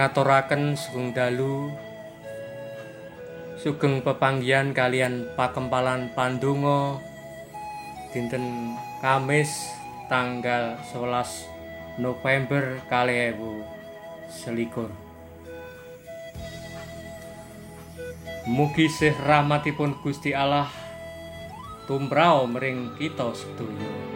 ngaturaken sugeng dalu sugeng pepanggihan kalian pakempalan pandonga dinten Kamis tanggal 11 November kalih ewu selikur Mugi sih rahmatipun Gusti Allah tumrao mering kita sedaya.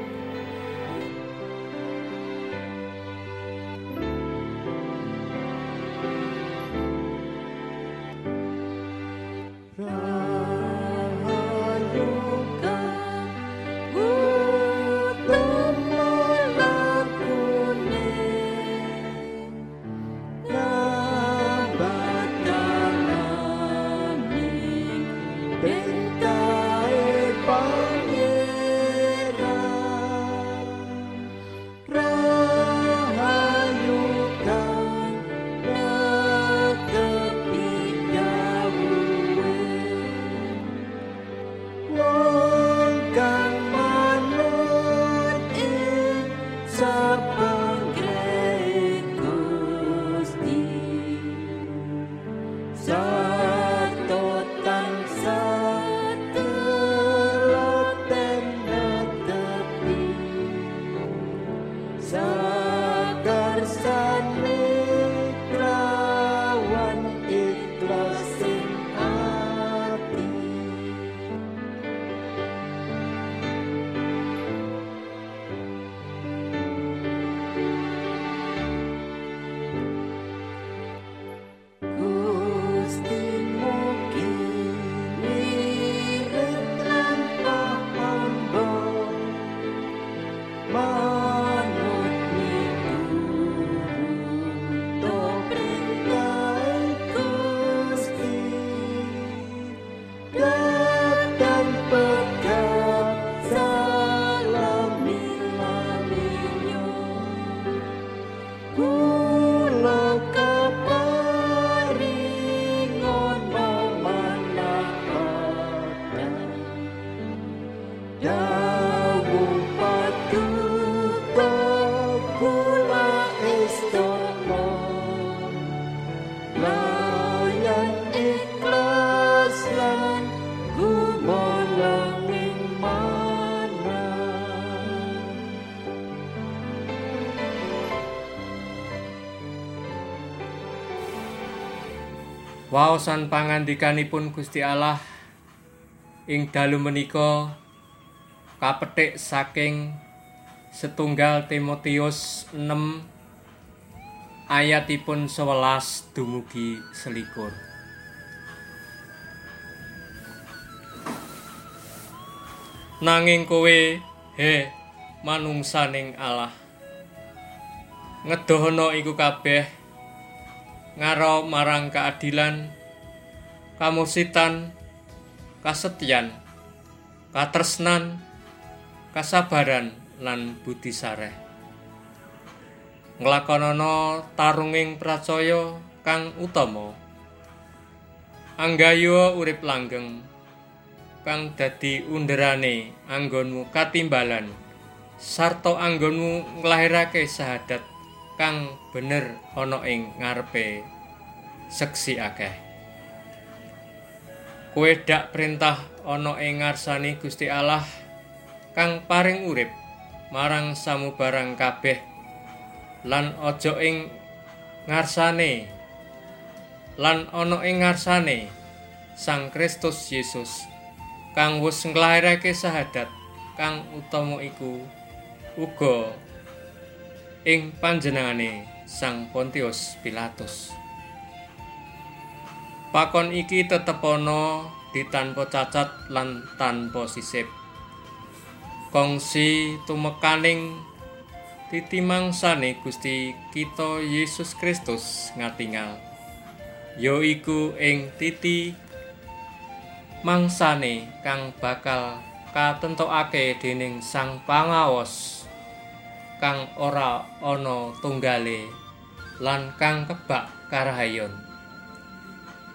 Waosan pangandikanipun Gusti Allah ing dalu menika kapetik saking setunggal Timotius 6 ayatipun 11 dumugi selikur. Nanging kowe he manungsaning Allah ngedohana iku kabeh ngaro marang keadilan kamusitan kasetyan katresnan kasabaran lan budi sareh. Nglakonana tarunging pracaya kang utama. Anggayo urip langgeng kang dadi underane anggonmu katimbalan sarta anggonmu nglahirake sahadat kang bener ana ing ngarepe seksi akeh. Kowe dak perintah ana ing ngarsani Gusti Allah kang paring urip marang samubarang kabeh lan aja ing ngarsane lan ana ing ngarsane Sang Kristus Yesus kang wis nglairake sahadat kang utama iku uga ing panjenengane Sang Pontius Pilatus. Pakon iki tetep ana ditanpa cacat lan tanpa sisip. Kongsi tumekaning titimangsane Gusti kita Yesus Kristus ngatingal. Ya iku ing titi mangsane kang bakal katentokake dening Sang Pangawas kang ora ana tunggale lan kang kebak karahayon.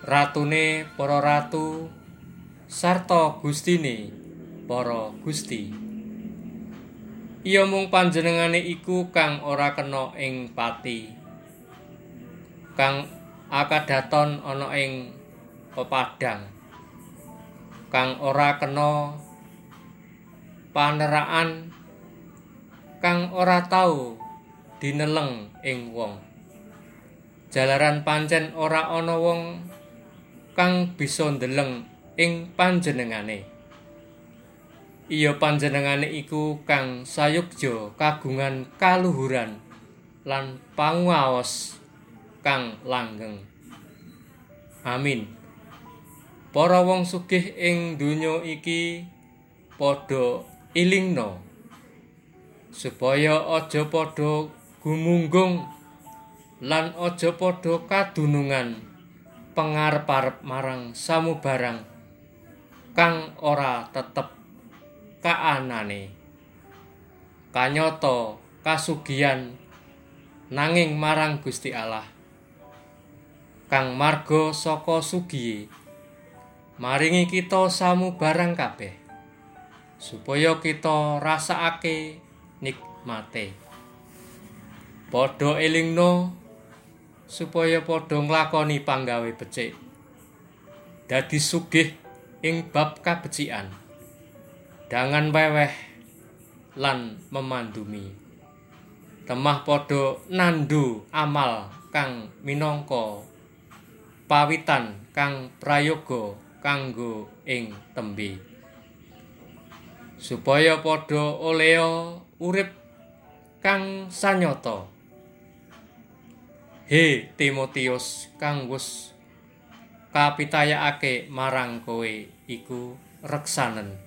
Ratune para ratu sarta gustine para gusti. Iya mung panjenengane iku kang ora kena ing pati. Kang akadaton ana ing pepadang. Kang ora kena paneraan kang ora tau dineleng ing wong. Jalaran pancen ora ana wong kang bisa ndeleng ing panjenengane. Iya panjenengane iku kang sayukja kagungan kaluhuran lan panguwaos kang langgeng. Amin. Para wong sugih ing donya iki padha ilingno supaya aja padha gumunggung lan aja padha kadunungan pangarep-arep marang samubarang kang ora tetep kaanane. Kanyata kasugian nanging marang Gusti Allah. Kang marga saka sugiye maringi kita samu barang kabeh supaya kita rasakake nikmate. Padha elingno supaya padha nglakoni panggawe becik. Dadi sugih ing bab kabecikan. Dangan weweh lan memandumi. Temah padha nandu amal kang minangka pawitan kang prayoga kanggo ing tembe. Supaya padha oleo urip kang sanyata. He timotius kang wis kapitayakake marang kowe iku reksanen.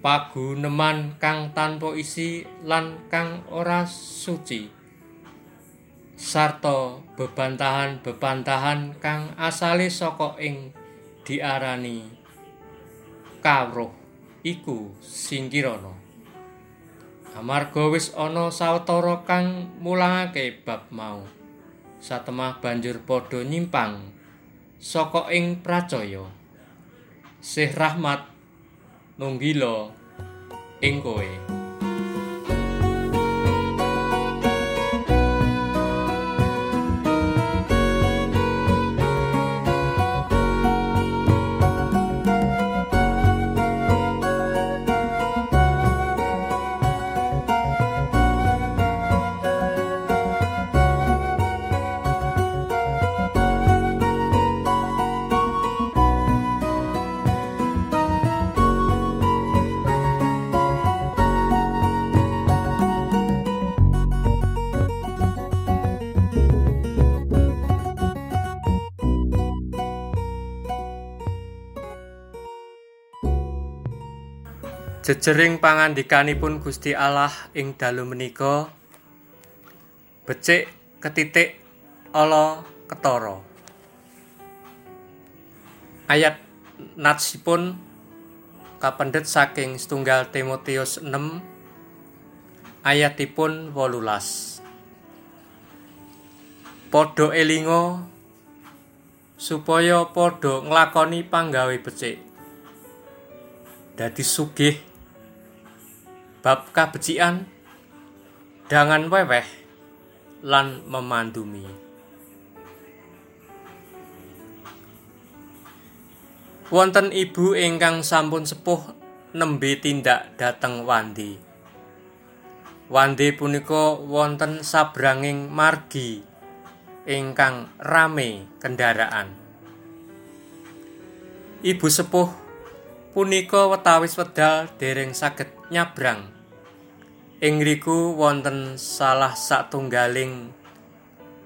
Paguneman kang tanpa isi lan kang ora suci. Sarta bebantahan-bebantahan kang asale saka ing diarani kawruh iku singkirana. Amarga wis ana sawetara kang mulangake bab mau. Satemah banjur padha nyimpang saka ing pracaya. Sih rahmat nunggila ing kowe Jejering pangandikanipun Gusti Allah ing dalu menika becik ketitik ala ketara. Ayat natsipun kapendhet saking setunggal Timotius 6 ayatipun 18. Padha elinga supaya padha nglakoni panggawe becik. Dadi sugih bab kabecikan dangan weweh lan memandumi. Wonten ibu ingkang sampun sepuh nembe tindak dateng wandi. Wandi punika wonten sabranging margi ingkang rame kendaraan. Ibu sepuh punika wetawis wedal dereng saged nyabrang. Ing riku wonten salah satunggaling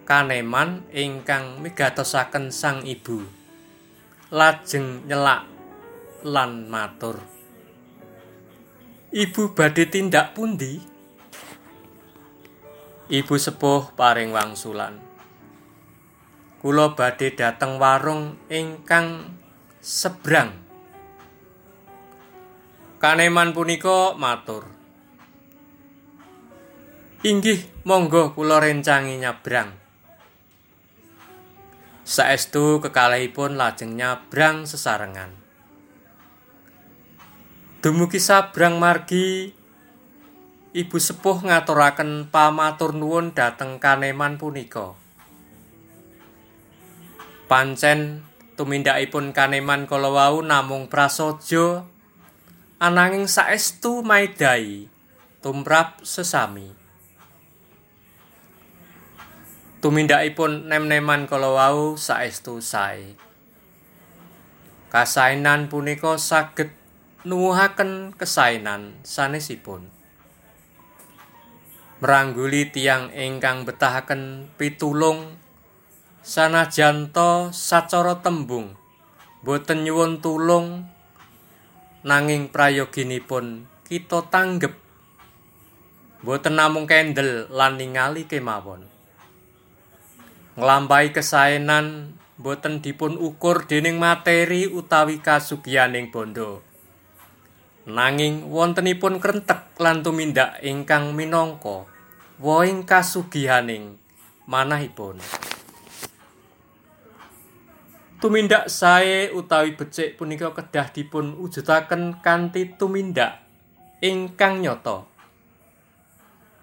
kaneman ingkang migatosaken sang ibu. Lajeng nyelak lan matur. Ibu badhe tindak pundi? Ibu sepuh paring wangsulan. Kula badhe dateng warung ingkang sebrang Kaneman punika matur. Inggih, monggo kula rencangi nyabrang. Saestu kekalihipun lajeng nyabrang sesarengan. Dumugi sabrang margi Ibu sepuh ngaturaken pamatur nuwun dhateng kaneman punika. Pancen tumindakipun kaneman kala wau namung prasaja ananging saestu maidai tumrap sesami. Tumindakipun nem-neman kala wau saestu sae. Kasainan punika saged nuwuhaken kesainan sanesipun. Merangguli tiang ingkang betahaken pitulung sanajanta sacara tembung boten nyuwun tulung nanging prayoginipun kita tanggep boten namung kendel lan ningali kemawon. Nglampahi kesainan boten dipun ukur dening materi utawi kasugihaning bondo. Nanging wontenipun krentek lan tumindak ingkang minangka woing kasugihaning manahipun. Tumindak sae utawi becik punika kedah dipun wujudaken kanthi tumindak ingkang nyata.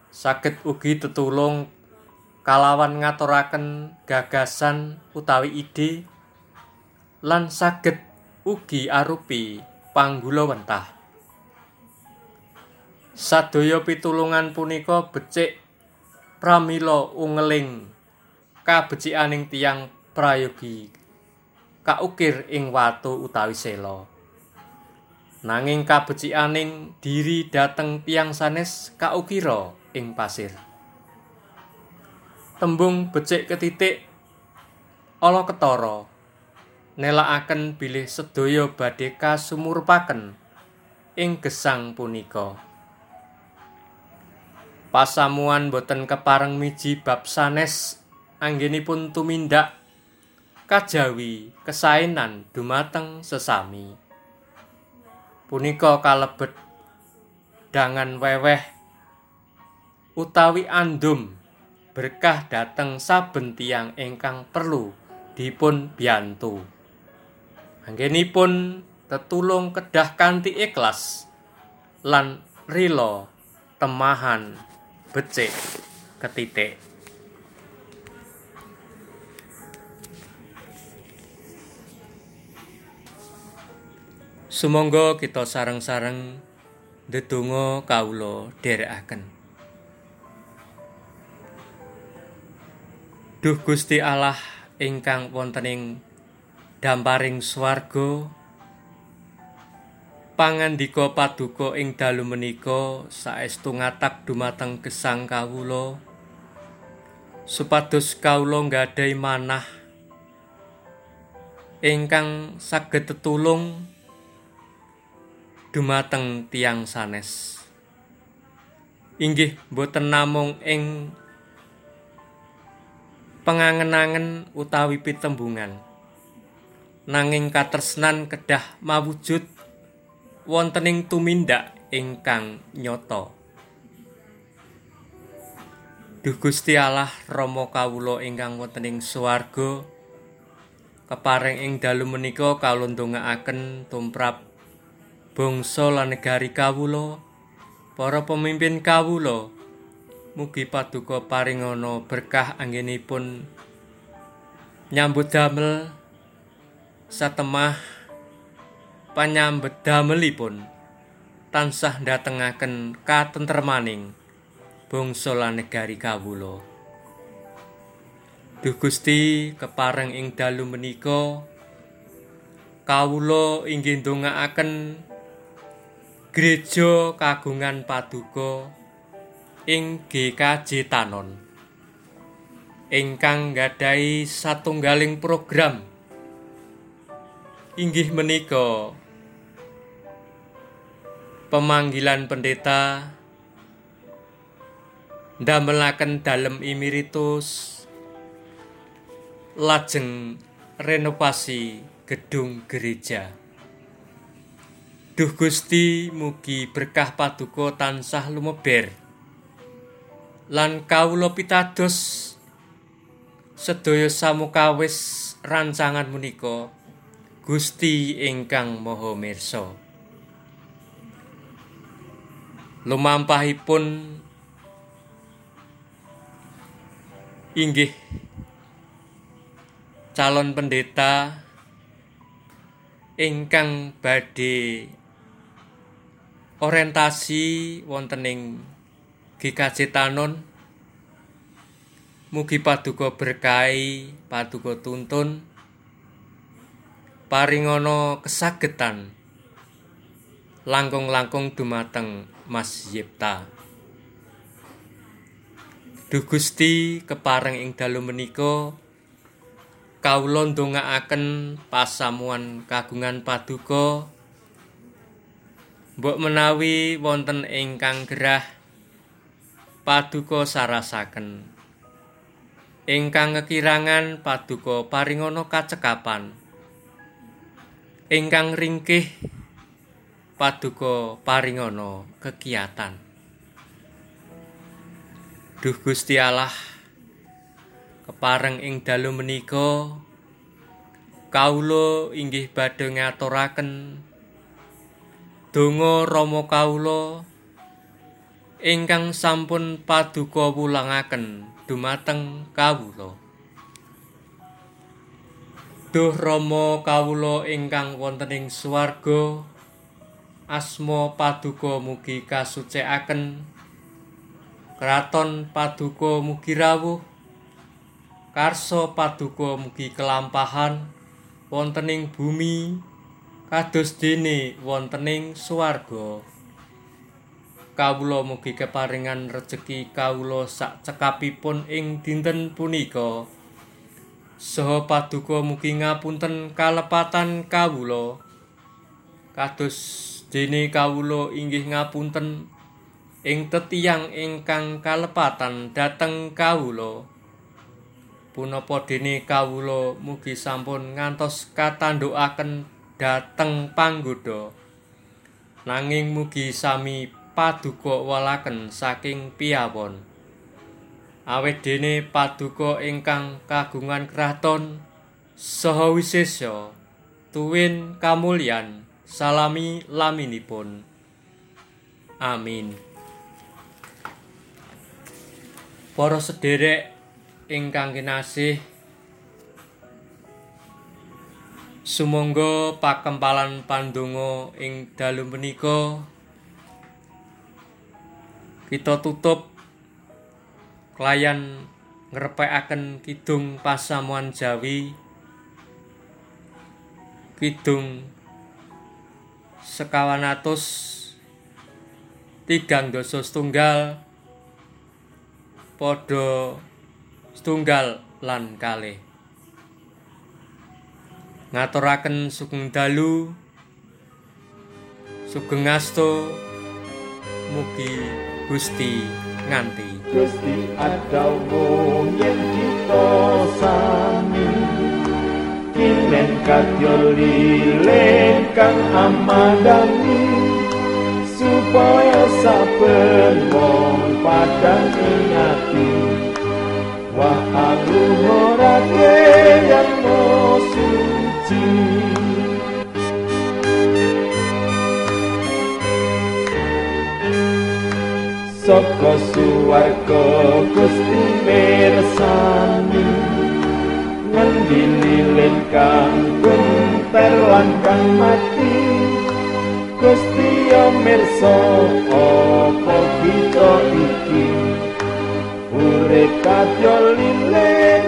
Saged ugi tetulung kalawan ngaturaken gagasan utawi ide lan saged ugi arupi panggula wentah. Sadaya pitulungan punika becik pramila ungeling kabecikaning tiang prayogi kaukir ing watu utawi sela. Nanging kabecikaning diri dhateng tiang sanes kaukira ing pasir. Tembung becik ketitik ala ketara. Nelakaken bilih sedaya badhe kasumurupaken ing gesang punika. Pasamuan boten kepareng miji bab sanes anggenipun tumindak kajawi kesainan dumateng sesami. Punika kalebet dangan weweh utawi andum berkah dateng saben tiang ingkang perlu dipun biantu. Anggenipun tetulung kedah kanthi ikhlas lan rilo temahan becik ketitik. Sumangga kita sareng-sareng ndedonga kawula dherekaken. Duh Gusti Allah ingkang wonten ing damparing swarga pangandika paduka ing dalu menika saestu ngatak dumateng gesang kawula. Supados kawula nggadahi manah ingkang saged tetulung dumateng tiang sanes. Inggih boten namung ing pengangen-angen utawi pitembungan. Nanging katresnan kedah mawujud wontening tumindak ingkang nyata. Duh Gusti Allah Rama kawula ingkang wonten ing swarga keparing ing dalu menika kawula ndongaaken tumrap bangsa lan negari kawula para pemimpin kawula Mugi paduka paringana berkah anggenipun nyambut damel satemah panyambet damelipun tansah ndatengaken katentremaning bangsa lan negari kawula. Duh Gusti kepareng ing dalu menika kawula inggih ndongaaken gereja kagungan paduka ing GKJ Tanon ingkang nggadahi satunggaling program. Inggih menika pemanggilan pendeta ndamelaken dalem imiritus lajeng renovasi gedung gereja. Duh Gusti mugi berkah paduka tansah lumeber lan kawula pitados sedaya samukawis rancangan menika Gusti ingkang Maha Mirsa. Lumampahipun inggih calon pendeta ingkang badhe orientasi wonten ing GKJ Tanon mugi paduka berkahi paduka tuntun. Paringana kesagetan. Langkung-langkung dumateng Mas Yipta. Duh Gusti kepareng ing dalu menika kawula ndongaaken pasamuan kagungan paduka. Mbok menawi wonten ingkang gerah paduka sarasaken. Ingkang kekirangan paduka paringana kacekapan. Ingkang ringkih paduka paringana kekiatan. Duh Gusti Allah kepareng ing dalu menika kawula inggih badhe ngaturaken. Donga Rama kawula ingkang sampun paduka wulangaken dumateng kawula. Duh Rama kawula ingkang wonten ing swarga asma paduka mugi kasucikaken. Kraton paduka mugi rawuh karso paduka mugi kelampahan wontening bumi kados dene wontening swarga kawula mugi keparingan rejeki kawula sak cekapipun ing dinten punika. Saha paduka mugi ngapunten kalepatan kawula. Kados dene kawula inggih ngapunten ing tetiyang ingkang kalepatan dhateng kawula. Punapa dene kawula mugi sampun ngantos katandukaken dhateng panggoda. Nanging mugi sami paduka walaken saking piyawon. Awet dene paduka ingkang kagungan kraton saha wisesa tuwin kamulyan salami laminipun. Amin. Para sederek ingkang kinasih sumangga pakempalan pandonga ing dalu menika kita tutup kelayan ngrepekaken kidung pasamuan Jawi kidung sekawan atus tigang dosa setunggal podo setunggal lan kalih. Ngaturaken sugeng dalu sugeng asto mugi Gusti nganti. Gusti ada yen kita sami. Kilen kadyo lilin kang amadani supaya saben wong padang ingati Wah aku horake suwarga Gusti mirsani. Ngendi lilin kang bunter lan kang mati. Gusti yo mirsa apa kita iki? Urip kadya lile